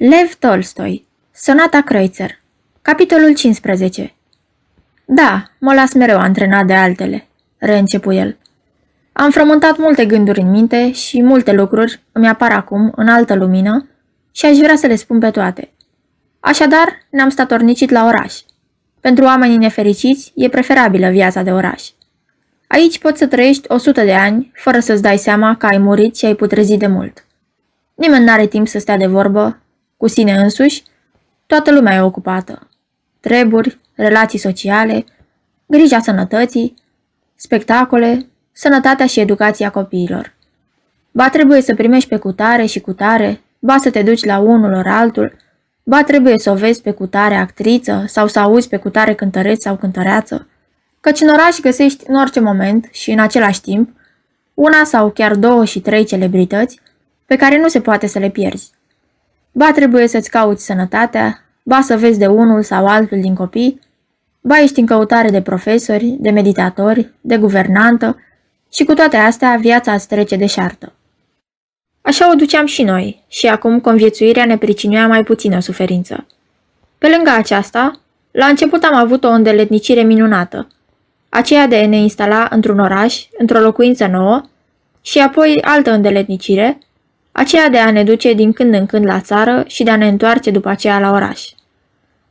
Lev Tolstoi Sonata Kreutzer Capitolul 15 Da, mă las mereu antrenat de altele, reîncepu el. Am frământat multe gânduri în minte și multe lucruri îmi apar acum în altă lumină și aș vrea să le spun pe toate. Așadar, ne-am statornicit la oraș. Pentru oamenii nefericiți e preferabilă viața de oraș. Aici poți să trăiești 100 de ani fără să-ți dai seama că ai murit și ai putrezit de mult. Nimeni n-are timp să stea de vorbă cu sine însuși, toată lumea e ocupată. Treburi, relații sociale, grija sănătății, spectacole, sănătatea și educația copiilor. Ba trebuie să primești pe cutare și cutare, ba să te duci la unul ori altul, ba trebuie să o vezi pe cutare actriță sau să auzi pe cutare cântăreț sau cântăreață, căci în oraș găsești în orice moment și în același timp una sau chiar două și trei celebrități pe care nu se poate să le pierzi. Ba trebuie să-ți cauți sănătatea, ba să vezi de unul sau altul din copii, ba ești în căutare de profesori, de meditatori, de guvernantă și cu toate astea viața îți trece de șartă. Așa o duceam și noi și acum conviețuirea ne pricinuia mai puțină suferință. Pe lângă aceasta, la început am avut o îndeletnicire minunată, aceea de a ne instala într-un oraș, într-o locuință nouă, și apoi altă îndeletnicire, aceea de a ne duce din când în când la țară și de a ne întoarce după aceea la oraș.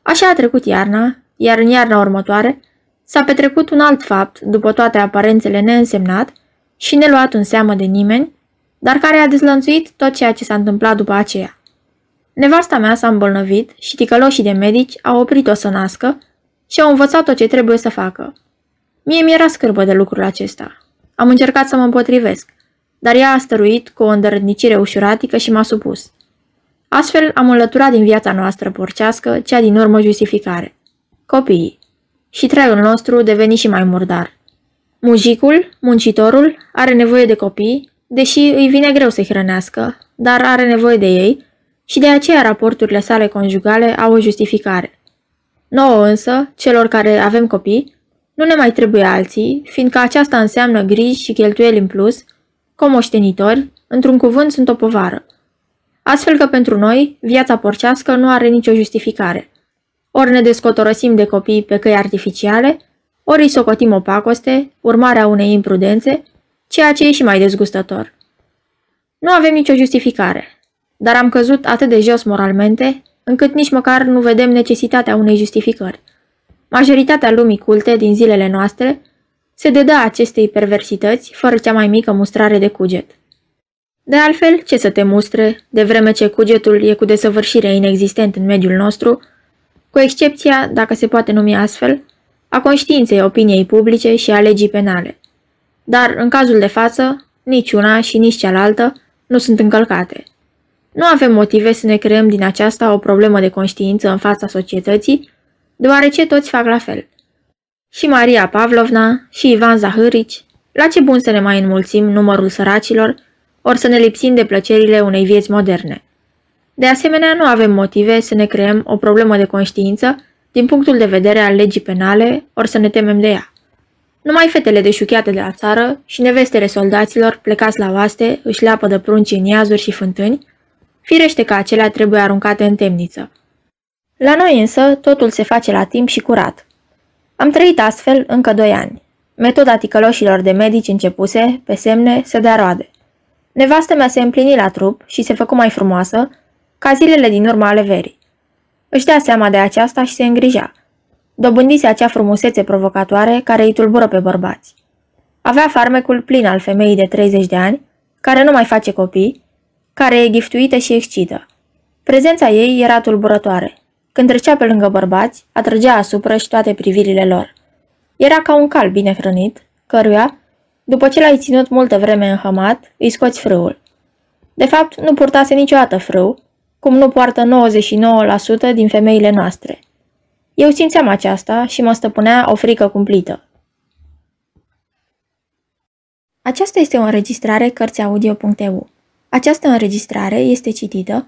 Așa a trecut iarna, iar în iarna următoare s-a petrecut un alt fapt, după toate aparențele neînsemnat și neluat în seamă de nimeni, dar care a dezlănțuit tot ceea ce s-a întâmplat după aceea. Nevasta mea s-a îmbolnăvit și ticăloșii de medici au oprit-o să nască și au învățat tot ce trebuie să facă. Mie mi-era scârbă de lucrul acesta. Am încercat să mă împotrivesc, dar ea a stăruit cu o îndărătnicire ușuratică și m-a supus. Astfel am înlăturat din viața noastră porcească cea din urmă justificare. Copiii. Și traiul nostru deveni și mai murdar. Mujicul, muncitorul, are nevoie de copii, deși îi vine greu să hrănească, dar are nevoie de ei și de aceea raporturile sale conjugale au o justificare. Nouă însă, celor care avem copii, nu ne mai trebuie alții, fiindcă aceasta înseamnă griji și cheltuieli în plus, comoștenitori, într-un cuvânt sunt o povară. Astfel că pentru noi, viața porcească nu are nicio justificare. Ori ne descotorosim de copii pe căi artificiale, ori îi socotim o pacoste, urmarea unei imprudențe, ceea ce e și mai dezgustător. Nu avem nicio justificare, dar am căzut atât de jos moralmente, încât nici măcar nu vedem necesitatea unei justificări. Majoritatea lumii culte din zilele noastre se dedă acestei perversități fără cea mai mică mustrare de cuget. De altfel, ce să te mustre, de vreme ce cugetul e cu desăvârșire inexistent în mediul nostru, cu excepția, dacă se poate numi astfel, a conștiinței opiniei publice și a legii penale. Dar, în cazul de față, nici una și nici cealaltă nu sunt încălcate. Nu avem motive să ne creăm din aceasta o problemă de conștiință în fața societății, deoarece toți fac la fel. Și Maria Pavlovna, și Ivan Zahârici, la ce bun să ne mai înmulțim numărul săracilor, ori să ne lipsim de plăcerile unei vieți moderne. De asemenea, nu avem motive să ne creăm o problemă de conștiință din punctul de vedere al legii penale, ori să ne temem de ea. Numai fetele deșuchiate de la țară și nevestele soldaților plecați la oaste își leapă de prunci în iazuri și fântâni, firește că acelea trebuie aruncate în temniță. La noi însă totul se face la timp și curat. Am trăit astfel încă doi ani. Metoda ticăloșilor de medici începuse, pe semne, să dea roade. Nevastă mea se împlini la trup și se făcu mai frumoasă, ca zilele din urma ale verii. Își dea seama de aceasta și se îngrija. Dobândise acea frumusețe provocatoare care îi tulbură pe bărbați. Avea farmecul plin al femeii de 30 de ani, care nu mai face copii, care e giftuită și excită. Prezența ei era tulburătoare. Când trecea pe lângă bărbați, atrăgea asupra și toate privirile lor. Era ca un cal bine hrănit, căruia, după ce l-ai ținut multă vreme înhămat, îi scoți frâul. De fapt, nu purtase niciodată frâu, cum nu poartă 99% din femeile noastre. Eu simțeam aceasta și mă stăpânea o frică cumplită. Aceasta este o înregistrare Cărțiaudio.eu. Această înregistrare este citită